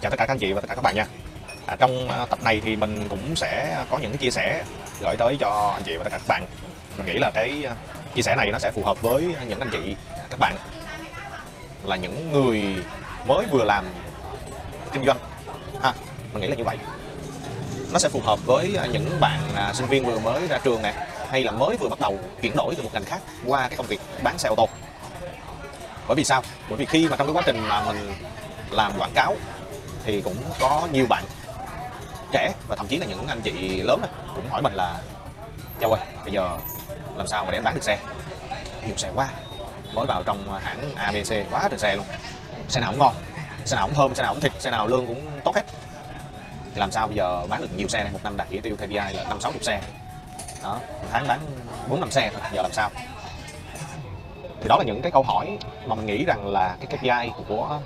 chào tất cả các anh chị và tất cả các bạn nha. À, trong à, tập này thì mình cũng sẽ có những cái chia sẻ gửi tới cho anh chị và tất cả các bạn. Mình nghĩ là cái à, chia sẻ này nó sẽ phù hợp với những anh chị các bạn là những người mới vừa làm kinh doanh. Ha mình nghĩ là như vậy. Nó sẽ phù hợp với những bạn à, sinh viên vừa mới ra trường nè hay là mới vừa bắt đầu chuyển đổi từ một ngành khác qua cái công việc bán xe ô tô. Bởi vì sao? Bởi vì khi mà trong cái quá trình mà mình làm quảng cáo thì cũng có nhiều bạn trẻ và thậm chí là những anh chị lớn này, cũng hỏi mình là Châu ơi bây giờ làm sao mà để em bán được xe? Nhiều xe quá mới vào trong hãng ABC quá trời xe luôn. Xe nào cũng ngon xe nào cũng thơm xe nào cũng thịt xe nào lương cũng tốt hết. Thì làm sao bây giờ bán được nhiều xe này? Một năm đạt chỉ tiêu KPI là năm sáu chục xe. Đó một tháng bán bốn năm xe thôi giờ làm sao? Thì đó là những cái câu hỏi mà mình nghĩ rằng là cái KPI của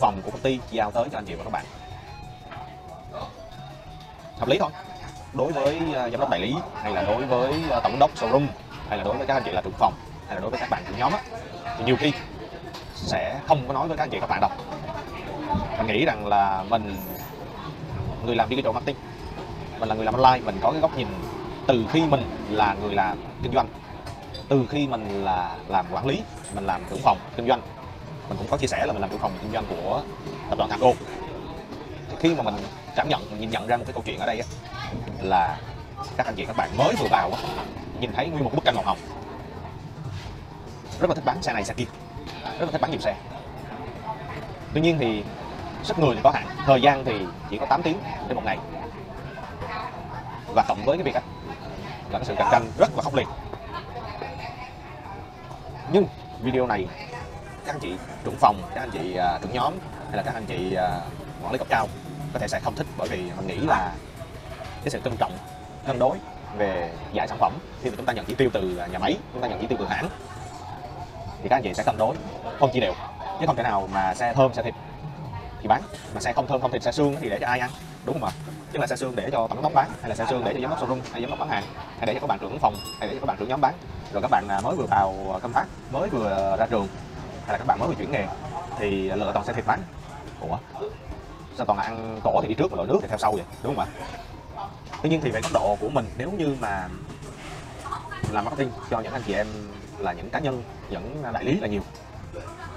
phòng của công ty giao tới cho anh chị và các bạn. Hợp lý thôi. Đối với à, giám đốc đại lý, hay là đối với à, tổng đốc showroom, hay là đối với các anh chị là trưởng phòng, hay là đối với các bạn trưởng nhóm á, thì nhiều khi sẽ không có nói với các anh chị các bạn đâu. Mình nghĩ rằng là mình, người làm digital marketing, mình là người làm online, mình có cái góc nhìn từ khi mình là người làm kinh doanh, từ khi mình là làm quản lý, mình làm trưởng phòng kinh doanh mình cũng có chia sẻ là mình làm trưởng phòng kinh doanh của tập đoàn Thaco thì khi mà mình cảm nhận mình nhìn nhận ra một cái câu chuyện ở đây á, là các anh chị các bạn mới vừa vào á, nhìn thấy nguyên một bức tranh màu hồng. Rất là thích bán xe này xe kia. Rất là thích bán nhiều xe. Tuy nhiên thì sức người thì có hạn thời gian thì chỉ có 8 tiếng trên một ngày. Và cộng với cái việc á, là cái sự cạnh tranh rất là khốc liệt. Nhưng video này các anh chị trưởng phòng các anh chị uh, trưởng nhóm hay là các anh chị uh, quản lý cấp cao có thể sẽ không thích bởi vì mình nghĩ là cái sự tôn trọng cân đối về giải sản phẩm. Khi mà chúng ta nhận chỉ tiêu từ nhà máy chúng ta nhận chỉ tiêu từ hãng thì các anh chị sẽ cân đối không chia đều. Chứ không thể nào mà xe thơm xe thịt thì bán mà xe không thơm không thịt xe xương thì để cho ai ăn đúng không ạ? Chứ là xe xương để cho tổng giám bán hay là xe xương để cho giám đốc showroom hay giám đốc bán hàng hay để cho các bạn trưởng phòng hay để cho các bạn trưởng nhóm bán. Rồi các bạn à, mới vừa vào công tác mới vừa ra trường hay là các bạn mới vừa chuyển nghề, thì lựa toàn xe thiệt bán ủa? Sao toàn là ăn cổ thì đi trước mà lội nước thì theo sau vậy? Đúng không ạ? Tuy nhiên thì về góc độ của mình, nếu như mà làm marketing cho những anh chị em là những cá nhân, những đại lý là nhiều.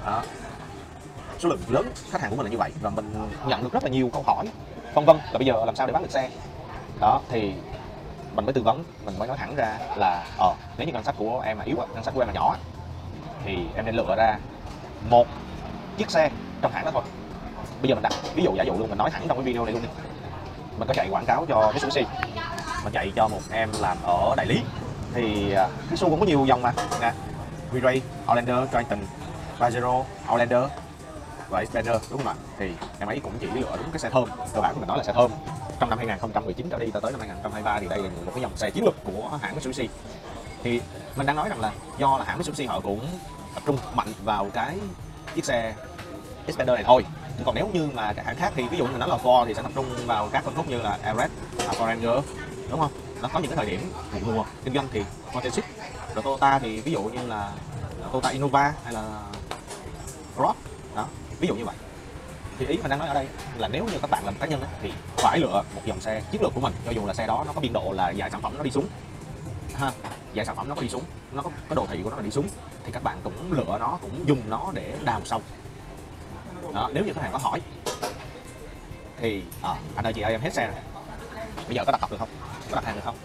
Đó. số lượng lớn khách hàng của mình là như vậy, và mình nhận được rất là nhiều câu hỏi, vân vân, là bây giờ làm sao để bán được xe? Đó, thì mình mới tư vấn, mình mới nói thẳng ra là ờ nếu như ngân sách của em là yếu ngân sách của em là nhỏ thì em nên lựa ra một chiếc xe trong hãng đó thôi. Bây giờ mình đặt ví dụ giả dụ luôn mình nói thẳng trong cái video này luôn đi. Mình có chạy quảng cáo cho Mitsubishi mình chạy cho một em làm ở đại lý. Thì à, cái xu cũng có nhiều dòng mà. Nè V-Ray, Outlander, Triton, Pajero, Outlander. Và Xpander đúng không ạ? Thì em ấy cũng chỉ lựa đúng cái xe thơm. Cơ bản của mình nói là xe thơm. Trong năm 2019 trở đi tới năm 2023 thì đây là một cái dòng xe chiến lược của hãng Mitsubishi thì mình đang nói rằng là do là hãng Mitsubishi họ cũng tập trung mạnh vào cái chiếc xe Xpander này thôi. Còn nếu như mà các hãng khác thì ví dụ như nói là Ford thì sẽ tập trung vào các phân khúc như là Everest, Ford Ranger đúng không? Nó có những cái thời điểm vụ mùa kinh doanh thì Motorship rồi Toyota thì ví dụ như là Toyota Innova hay là Cross đó ví dụ như vậy. Thì ý mình đang nói ở đây là nếu như các bạn làm cá nhân ấy, thì phải lựa một dòng xe chiến lược của mình. Cho dù là xe đó nó có biên độ là dài sản phẩm nó đi xuống ha dạng sản phẩm nó có đi xuống nó có có đồ thị của nó là đi xuống thì các bạn cũng lựa nó cũng dùng nó để đào sâu. Đó, nếu như khách hàng có hỏi thì à, anh ơi chị ơi em hết xe rồi. Bây giờ có đặt cọc được không? Có đặt hàng được không?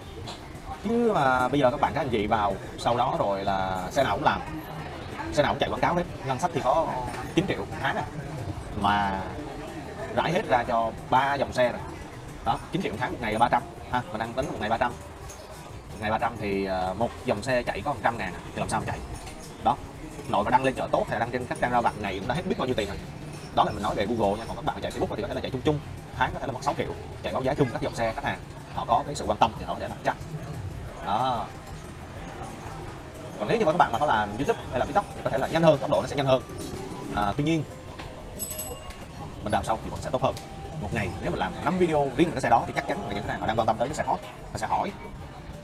Chứ mà bây giờ các bạn các anh chị vào sau đó rồi là xe nào cũng làm. Xe nào cũng chạy quảng cáo hết ngân sách thì có 9 triệu tháng à mà rải hết ra cho ba dòng xe rồi. Đó 9 triệu tháng một ngày là 300 ha mình đang tính một ngày 300 ngày 300 thì ờ, một dòng xe chạy có 100 ngàn à, thì làm sao mà chạy? Đó nội mà đăng lên chợ tốt hay đăng trên các trang ra vặt này cũng đã hết biết bao nhiêu tiền rồi. Đó là mình nói về Google nha còn các bạn chạy Facebook thì có thể là chạy chung chung tháng có thể là mất 6 triệu chạy báo giá chung các dòng xe khách hàng họ có cái sự quan tâm thì họ sẽ làm chắc. Đó. Còn nếu như mà các bạn mà có làm YouTube hay là TikTok thì có thể là nhanh hơn tốc độ nó sẽ nhanh hơn. À, tuy nhiên mình làm xong thì vẫn sẽ tốt hơn. Một ngày nếu mình làm 5 video riêng về cái xe đó thì chắc chắn là những khách hàng họ đang quan tâm tới cái xe hot họ sẽ hỏi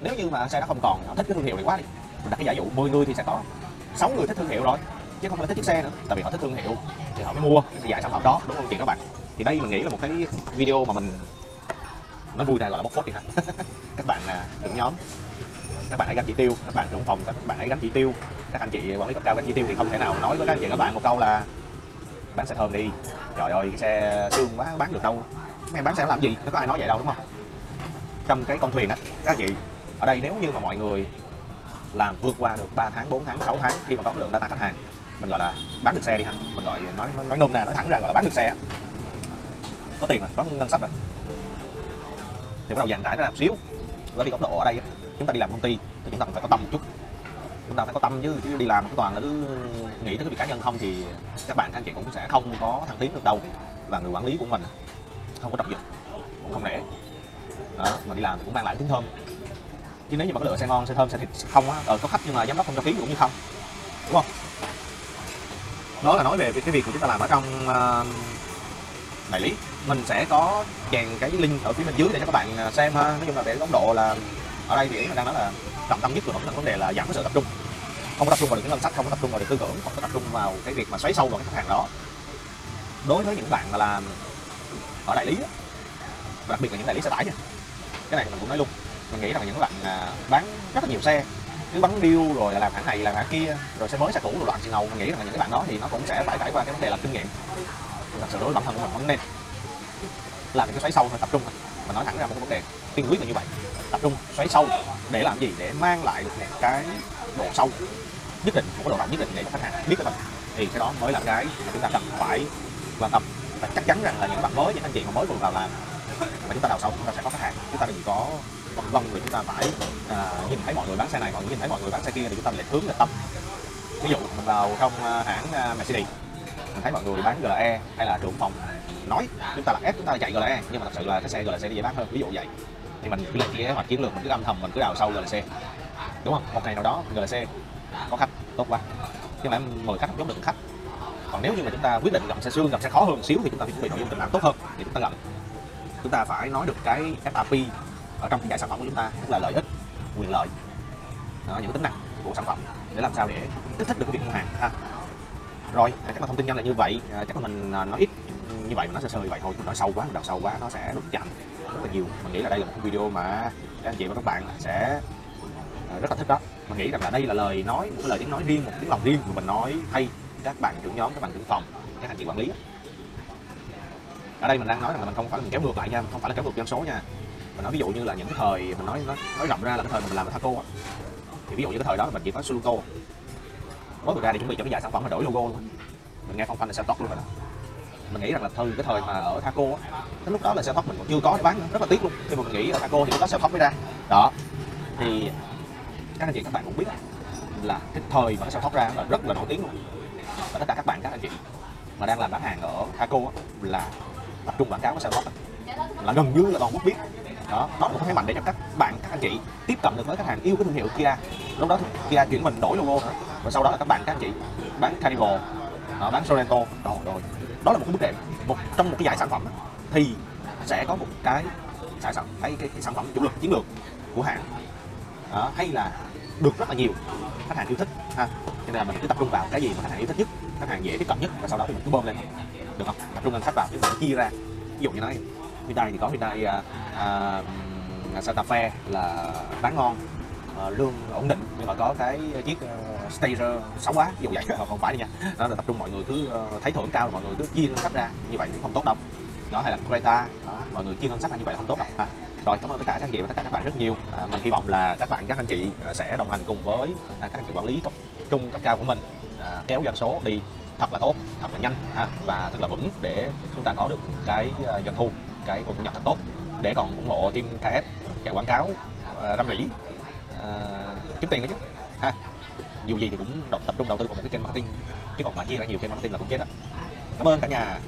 nếu như mà xe nó không còn họ thích cái thương hiệu này quá đi, mình đặt cái giả dụ 10 người thì sẽ có. 6 người thích thương hiệu rồi, chứ không phải thích chiếc xe nữa, tại vì họ thích thương hiệu, thì họ mới mua cái giải sản phẩm đó, đúng không chị các bạn? Thì đây mình nghĩ là một cái video mà mình nó vui này gọi là bóc phốt đi ha. Các bạn là trưởng nhóm, các bạn hãy gánh chỉ tiêu, các bạn trưởng phòng, các bạn hãy gánh chỉ tiêu. Các anh chị quản lý cấp cao gánh chỉ tiêu thì không thể nào nói với các anh chị, các bạn một câu là bán xe thơm đi. Trời ơi, cái xe xương quá, bán được đâu. Mấy em bán xe làm gì? Nó có ai nói vậy đâu, đúng không? Trong cái con thuyền á, các anh chị ở đây nếu như mà mọi người làm vượt qua được 3 tháng 4 tháng 6 tháng khi mà có lượng data khách hàng mình gọi là bán được xe đi ha. Mình gọi nói nói, nói nôm na nói thẳng ra gọi là bán được xe có tiền rồi có ngân sách rồi thì bắt đầu dàn trải ra làm xíu. Nó đi góc độ ở đây chúng ta đi làm công ty thì chúng ta phải có tâm một chút. Chúng ta phải có tâm chứ chứ đi làm toàn là cứ nghĩ tới cái việc cá nhân không thì các bạn các anh chị cũng sẽ không có thăng tiến được đâu. Và người quản lý của mình không có trọng dụng cũng không rẻ. Đó mà đi làm thì cũng mang lại tiếng thơm chứ nếu như mà có lựa xe ngon xe thơm xe thịt không á. Ờ, có khách nhưng mà giám đốc không cho ký cũng như không. Đúng không? Đó là nói về cái việc của chúng ta làm ở trong uh, đại lý. Mình sẽ có dàn cái link ở phía bên dưới để cho các bạn ờ, xem ha. Nói chung là về góc độ là ở đây thì mình đang nói là trọng tâm nhất của vẫn là vấn đề là giảm cái sự tập trung. Không có tập trung vào được cái ngân sách không có tập trung vào được tư tưởng không có tập trung vào cái việc mà xoáy sâu vào cái khách hàng đó. Đối với những bạn mà làm ở đại lý đặc biệt là những đại lý xe tải nha. Cái này mình cũng nói luôn mình nghĩ rằng những bạn à, bán rất là nhiều xe cứ bắn điêu rồi làm hãng này làm hãng kia rồi xe mới xe cũ rồi loạn xì ngầu. Mình nghĩ rằng những cái bạn đó thì nó cũng sẽ phải trải qua cái vấn đề là kinh nghiệm. Thật sự đối với bản thân của mình vẫn nên làm những cái xoáy sâu thôi tập trung. Thôi mà nói thẳng ra một cái vấn đề tiên quyết là như vậy. Tập trung xoáy sâu để làm gì? Để mang lại được một cái độ sâu nhất định một cái độ rộng nhất định để cho khách hàng biết cái mình. Thì cái đó mới là cái mà chúng ta cần phải quan tâm. Và chắc chắn rằng là những bạn mới những anh chị mà mới vừa vào làm mà chúng ta đào sâu chúng ta sẽ có khách hàng. Chúng ta đừng có vân vân vì chúng ta phải à, nhìn thấy mọi người bán xe này mọi người nhìn thấy mọi người bán xe kia thì chúng ta lại hướng là tâm. Ví dụ mình vào trong à, hãng à, Mercedes mình thấy mọi người bán GLE hay là trưởng phòng nói chúng ta là ép chúng ta là chạy GLE nhưng mà thật sự là cái xe GLC dễ bán hơn. Ví dụ vậy thì mình cứ lên kế hoạch chiến lược mình cứ âm thầm mình cứ đào sâu GLC đúng không? Một ngày nào đó GLC có khách tốt quá. Nhưng mà em mời khách không giống được khách. Còn nếu như mà chúng ta quyết định gặp xe xương gặp xe khó hơn một xíu thì chúng ta phải chuẩn bị nội dung tình cảm tốt hơn thì chúng ta gặp chúng ta phải nói được cái FAP ở trong cái sản phẩm của chúng ta tức là lợi ích quyền lợi đó, những tính năng của sản phẩm để làm sao để kích thích được cái việc mua hàng ha. Rồi à, chắc là thông tin nhanh là như vậy à, chắc là mình à, nói ít như vậy mà nó sơ sơ như vậy thôi nói sâu quá đào sâu quá nó sẽ đụng chạm rất là nhiều. Mình nghĩ là đây là một video mà các anh chị và các bạn sẽ à, rất là thích đó. Mình nghĩ rằng là đây là lời nói một cái lời tiếng nói riêng một tiếng lòng riêng của mình nói hay. Các bạn trưởng nhóm các bạn trưởng phòng các anh chị quản lý ở đây mình đang nói rằng là mình không phải là mình kéo ngược lại nha không phải là kéo ngược dân số nha. Mình nói ví dụ như là những cái thời mình nói nói, nói rộng ra là cái thời mà mình làm ở Thaco á thì ví dụ như cái thời đó mình chỉ có Suluto. Mới vừa ra để chuẩn bị cho cái giải sản phẩm mà đổi logo thôi. mình nghe phong phanh là xe tóc luôn rồi đó. Mình nghĩ rằng là từ cái thời mà ở Thaco á cái lúc đó là xe tóc mình còn chưa có để bán nữa. rất là tiếc luôn. Khi mà mình nghĩ ở Thaco thì lúc đó xe tóc mới ra. Đó. Thì các anh chị các bạn cũng biết là cái thời mà cái xe tóc ra là rất là nổi tiếng luôn. Và tất cả các bạn các anh chị mà đang làm bán hàng ở Thaco là tập trung quảng cáo cái xe tóc là gần như là toàn quốc biết. Đó đó là một thế mạnh để cho các bạn các anh chị tiếp cận được với khách hàng yêu cái thương hiệu Kia. Lúc đó thì Kia chuyển mình đổi logo nữa. Và sau đó là các bạn các anh chị bán Carnival đó, bán Sorento. Rồi rồi đó là một cái bước đệm một trong một cái giải sản phẩm thì sẽ có một cái sản phẩm cái, cái, cái sản phẩm chủ lực chiến lược của hãng. Đó, hay là được rất là nhiều khách hàng yêu thích ha. Cho nên là mình cứ tập trung vào cái gì mà khách hàng yêu thích nhất khách hàng dễ tiếp cận nhất và sau đó thì mình cứ bơm lên được không? Tập trung ngân sách vào thì phải chia ra. Ví dụ như nói Hyundai thì có Hyundai à, à, Santa Fe là bán ngon à, lương ổn định nhưng mà có cái chiếc uh, Stager xấu quá ví dụ vậy. Không phải nha. Đó là tập trung mọi người cứ uh, thấy thưởng cao mọi người cứ chia ngân sách ra như vậy cũng không tốt đâu. Đó hay là Creta đó, mọi người chia ngân sách ra như vậy không tốt đâu. À, rồi cảm ơn tất cả các anh chị và tất cả các bạn rất nhiều. À, mình hy vọng là các bạn các anh chị à, sẽ đồng hành cùng với à, các anh chị quản lý cấp trung cấp cao của mình à, kéo doanh số đi thật là tốt thật là nhanh ha, và thật là vững để chúng ta có được cái ờ, doanh thu cái nguồn thu nhập thật tốt. Để còn ủng hộ team KF chạy quảng cáo uh, răm rỉ uh, kiếm tiền nữa chứ ha. Dù gì thì cũng tập trung đầu tư vào một cái kênh marketing chứ còn mà chia ra nhiều kênh marketing là cũng chết đó cảm ơn cả nhà.